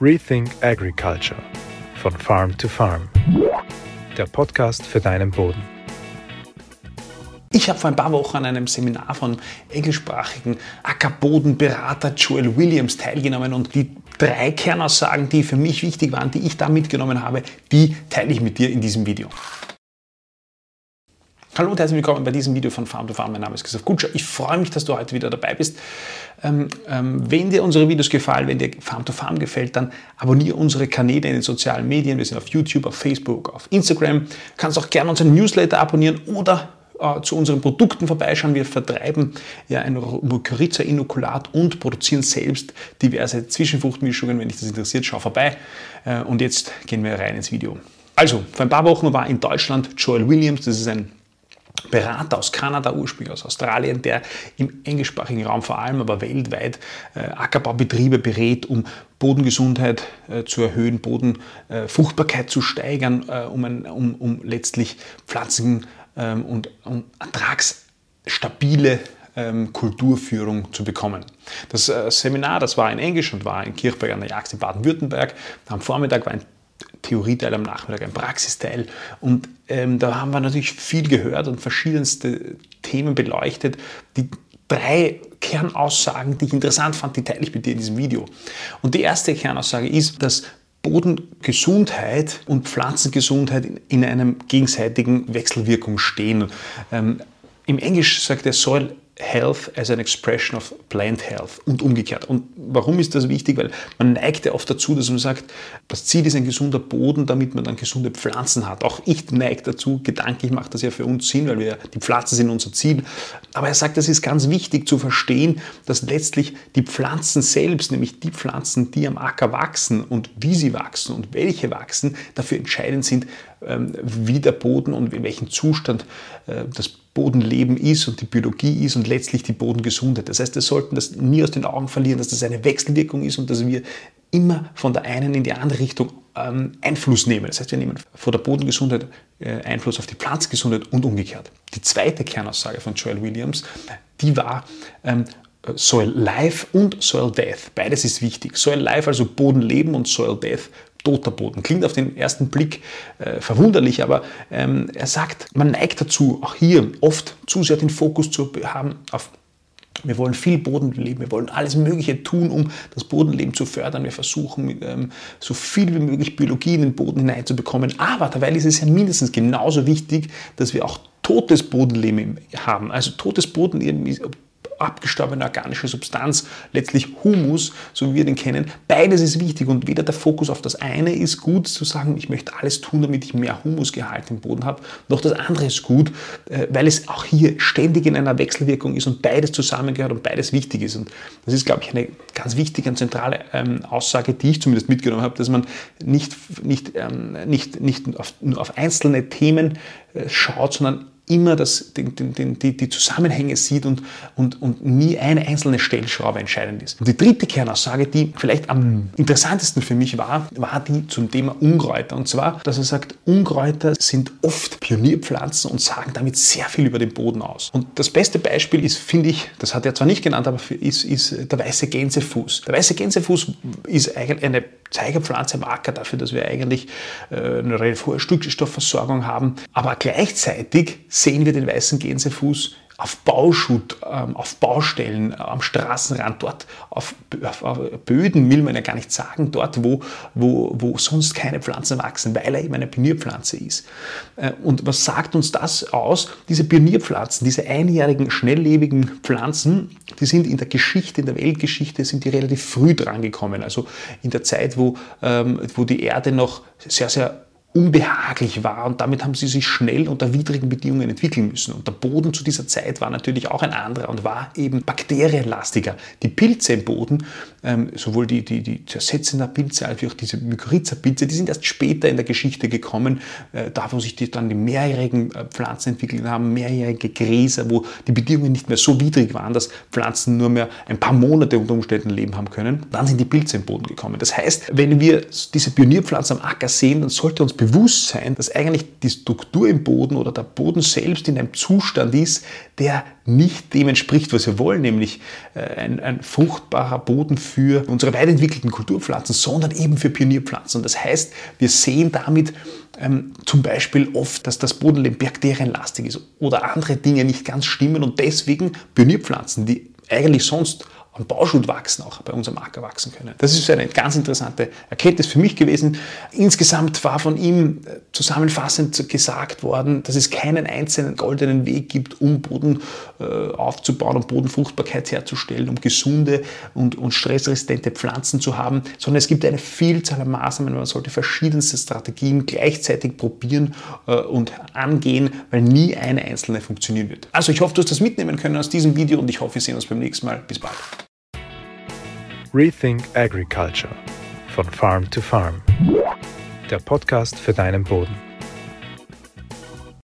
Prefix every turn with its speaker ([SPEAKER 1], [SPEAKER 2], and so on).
[SPEAKER 1] Rethink Agriculture von Farm to Farm. Der Podcast für deinen Boden.
[SPEAKER 2] Ich habe vor ein paar Wochen an einem Seminar von englischsprachigen Ackerbodenberater Joel Williams teilgenommen und die drei Kernaussagen, die für mich wichtig waren, die ich da mitgenommen habe, die teile ich mit dir in diesem Video. Hallo und herzlich willkommen bei diesem Video von Farm to Farm. Mein Name ist Christoph Kutscher. Ich freue mich, dass du heute wieder dabei bist. Ähm, ähm, wenn dir unsere Videos gefallen, wenn dir Farm to Farm gefällt, dann abonniere unsere Kanäle in den sozialen Medien. Wir sind auf YouTube, auf Facebook, auf Instagram. Du kannst auch gerne unseren Newsletter abonnieren oder äh, zu unseren Produkten vorbeischauen. Wir vertreiben ja ein Mykorrhiza-Inokulat und produzieren selbst diverse Zwischenfruchtmischungen. Wenn dich das interessiert, schau vorbei. Äh, und jetzt gehen wir rein ins Video. Also, vor ein paar Wochen war in Deutschland Joel Williams, das ist ein Berater aus Kanada, ursprünglich aus Australien, der im englischsprachigen Raum vor allem, aber weltweit äh, Ackerbaubetriebe berät, um Bodengesundheit äh, zu erhöhen, Bodenfruchtbarkeit äh, zu steigern, äh, um, ein, um, um, letztlich Pflanzen ähm, und um ertragsstabile ähm, Kulturführung zu bekommen. Das äh, Seminar, das war in Englisch und war in Kirchberg an der Jagd in Baden-Württemberg. Am Vormittag war ein Theorieteil, am Nachmittag ein Praxisteil. Und ähm, da haben wir natürlich viel gehört und verschiedenste Themen beleuchtet. Die drei Kernaussagen, die ich interessant fand, die teile ich mit dir in diesem Video. Und die erste Kernaussage ist, dass Bodengesundheit und Pflanzengesundheit in einem gegenseitigen Wechselwirkung stehen. Ähm, Im Englisch sagt er Soil Health as an expression of plant health und umgekehrt. Und warum ist das wichtig? Weil man neigt ja oft dazu, dass man sagt, das Ziel ist ein gesunder Boden, damit man dann gesunde Pflanzen hat. Auch ich neige dazu, gedanklich macht das ja für uns Sinn, weil wir die Pflanzen sind unser Ziel. Aber er sagt, es ist ganz wichtig zu verstehen, dass letztlich die Pflanzen selbst, nämlich die Pflanzen, die am Acker wachsen und wie sie wachsen und welche wachsen, dafür entscheidend sind, wie der Boden und in welchem Zustand äh, das Bodenleben ist und die Biologie ist und letztlich die Bodengesundheit. Das heißt, wir sollten das nie aus den Augen verlieren, dass das eine Wechselwirkung ist und dass wir immer von der einen in die andere Richtung ähm, Einfluss nehmen. Das heißt, wir nehmen von der Bodengesundheit äh, Einfluss auf die Pflanzengesundheit und umgekehrt. Die zweite Kernaussage von Joel Williams, die war, ähm, Soil Life und Soil Death. Beides ist wichtig. Soil Life, also Bodenleben und Soil Death, toter Boden. Klingt auf den ersten Blick äh, verwunderlich, aber ähm, er sagt, man neigt dazu, auch hier oft zu sehr den Fokus zu haben auf wir wollen viel Bodenleben, wir wollen alles Mögliche tun, um das Bodenleben zu fördern. Wir versuchen, ähm, so viel wie möglich Biologie in den Boden hineinzubekommen. Aber dabei ist es ja mindestens genauso wichtig, dass wir auch totes Bodenleben haben. Also totes Bodenleben abgestorbene organische Substanz, letztlich Humus, so wie wir den kennen. Beides ist wichtig und weder der Fokus auf das eine ist gut, zu sagen, ich möchte alles tun, damit ich mehr Humusgehalt im Boden habe, noch das andere ist gut, äh, weil es auch hier ständig in einer Wechselwirkung ist und beides zusammengehört und beides wichtig ist. Und das ist, glaube ich, eine ganz wichtige und zentrale ähm, Aussage, die ich zumindest mitgenommen habe, dass man nicht, nicht, ähm, nicht, nicht auf, nur auf einzelne Themen äh, schaut, sondern immer das, den, den, die, die, Zusammenhänge sieht und, und, und nie eine einzelne Stellschraube entscheidend ist. Und die dritte Kernaussage, die vielleicht am interessantesten für mich war, war die zum Thema Unkräuter. Und zwar, dass er sagt, Unkräuter sind oft Pionierpflanzen und sagen damit sehr viel über den Boden aus. Und das beste Beispiel ist, finde ich, das hat er zwar nicht genannt, aber ist, ist der weiße Gänsefuß. Der weiße Gänsefuß ist eigentlich eine Zeigerpflanze am Acker dafür, dass wir eigentlich äh, eine relativ hohe Stückstoffversorgung haben. Aber gleichzeitig sehen wir den weißen Gänsefuß auf Bauschutt, ähm, auf Baustellen, äh, am Straßenrand, dort auf, Böden will man ja gar nicht sagen, dort wo, wo, wo sonst keine Pflanzen wachsen, weil er eben eine Pionierpflanze ist. Äh, und was sagt uns das aus? Diese Pionierpflanzen, diese einjährigen, schnelllebigen Pflanzen, die sind in der Geschichte, in der Weltgeschichte, sind die relativ früh drangekommen. Also in der Zeit, wo, ähm, wo die Erde noch sehr, sehr unbehaglich war und damit haben sie sich schnell unter widrigen Bedingungen entwickeln müssen. Und der Boden zu dieser Zeit war natürlich auch ein anderer und war eben bakterienlastiger. Die Pilze im Boden, ähm, sowohl die, die, die zersetzender Pilze als auch diese Mykorrhiza-Pilze, die sind erst später in der Geschichte gekommen, äh, da wo sich die, dann die mehrjährigen äh, Pflanzen entwickelt haben, mehrjährige Gräser, wo die Bedingungen nicht mehr so widrig waren, dass Pflanzen nur mehr ein paar Monate unter Umständen leben haben können. Dann sind die Pilze im Boden gekommen. Das heißt, wenn wir diese Pionierpflanzen am Acker sehen, dann sollte uns Bewusstsein, dass eigentlich die Struktur im Boden oder der Boden selbst in einem Zustand ist, der nicht dem entspricht, was wir wollen, nämlich äh, ein, ein fruchtbarer Boden für unsere weit entwickelten Kulturpflanzen, sondern eben für Pionierpflanzen. Das heißt, wir sehen damit ähm, zum Beispiel oft, dass das Bodenleben bakterienlastig ist oder andere Dinge nicht ganz stimmen und deswegen Pionierpflanzen, die eigentlich sonst am Bauschutt wachsen, auch bei unserem Acker wachsen können. Das ist eine ganz interessante Erkenntnis für mich gewesen. Insgesamt war von ihm äh, zusammenfassend gesagt worden, dass es keinen einzelnen goldenen Weg gibt, um Boden äh, aufzubauen, um Bodenfruchtbarkeit herzustellen, um gesunde und, und stressresistente Pflanzen zu haben, sondern es gibt eine Vielzahl an Maßnahmen. Man sollte verschiedenste Strategien gleichzeitig probieren äh, und angehen, weil nie eine einzelne funktionieren wird. Also ich hoffe, du hast das mitnehmen können aus diesem Video und ich hoffe, wir sehen uns beim nächsten Mal. Bis bald.
[SPEAKER 1] Rethink Agriculture von Farm to Farm. Der Podcast für deinen Boden.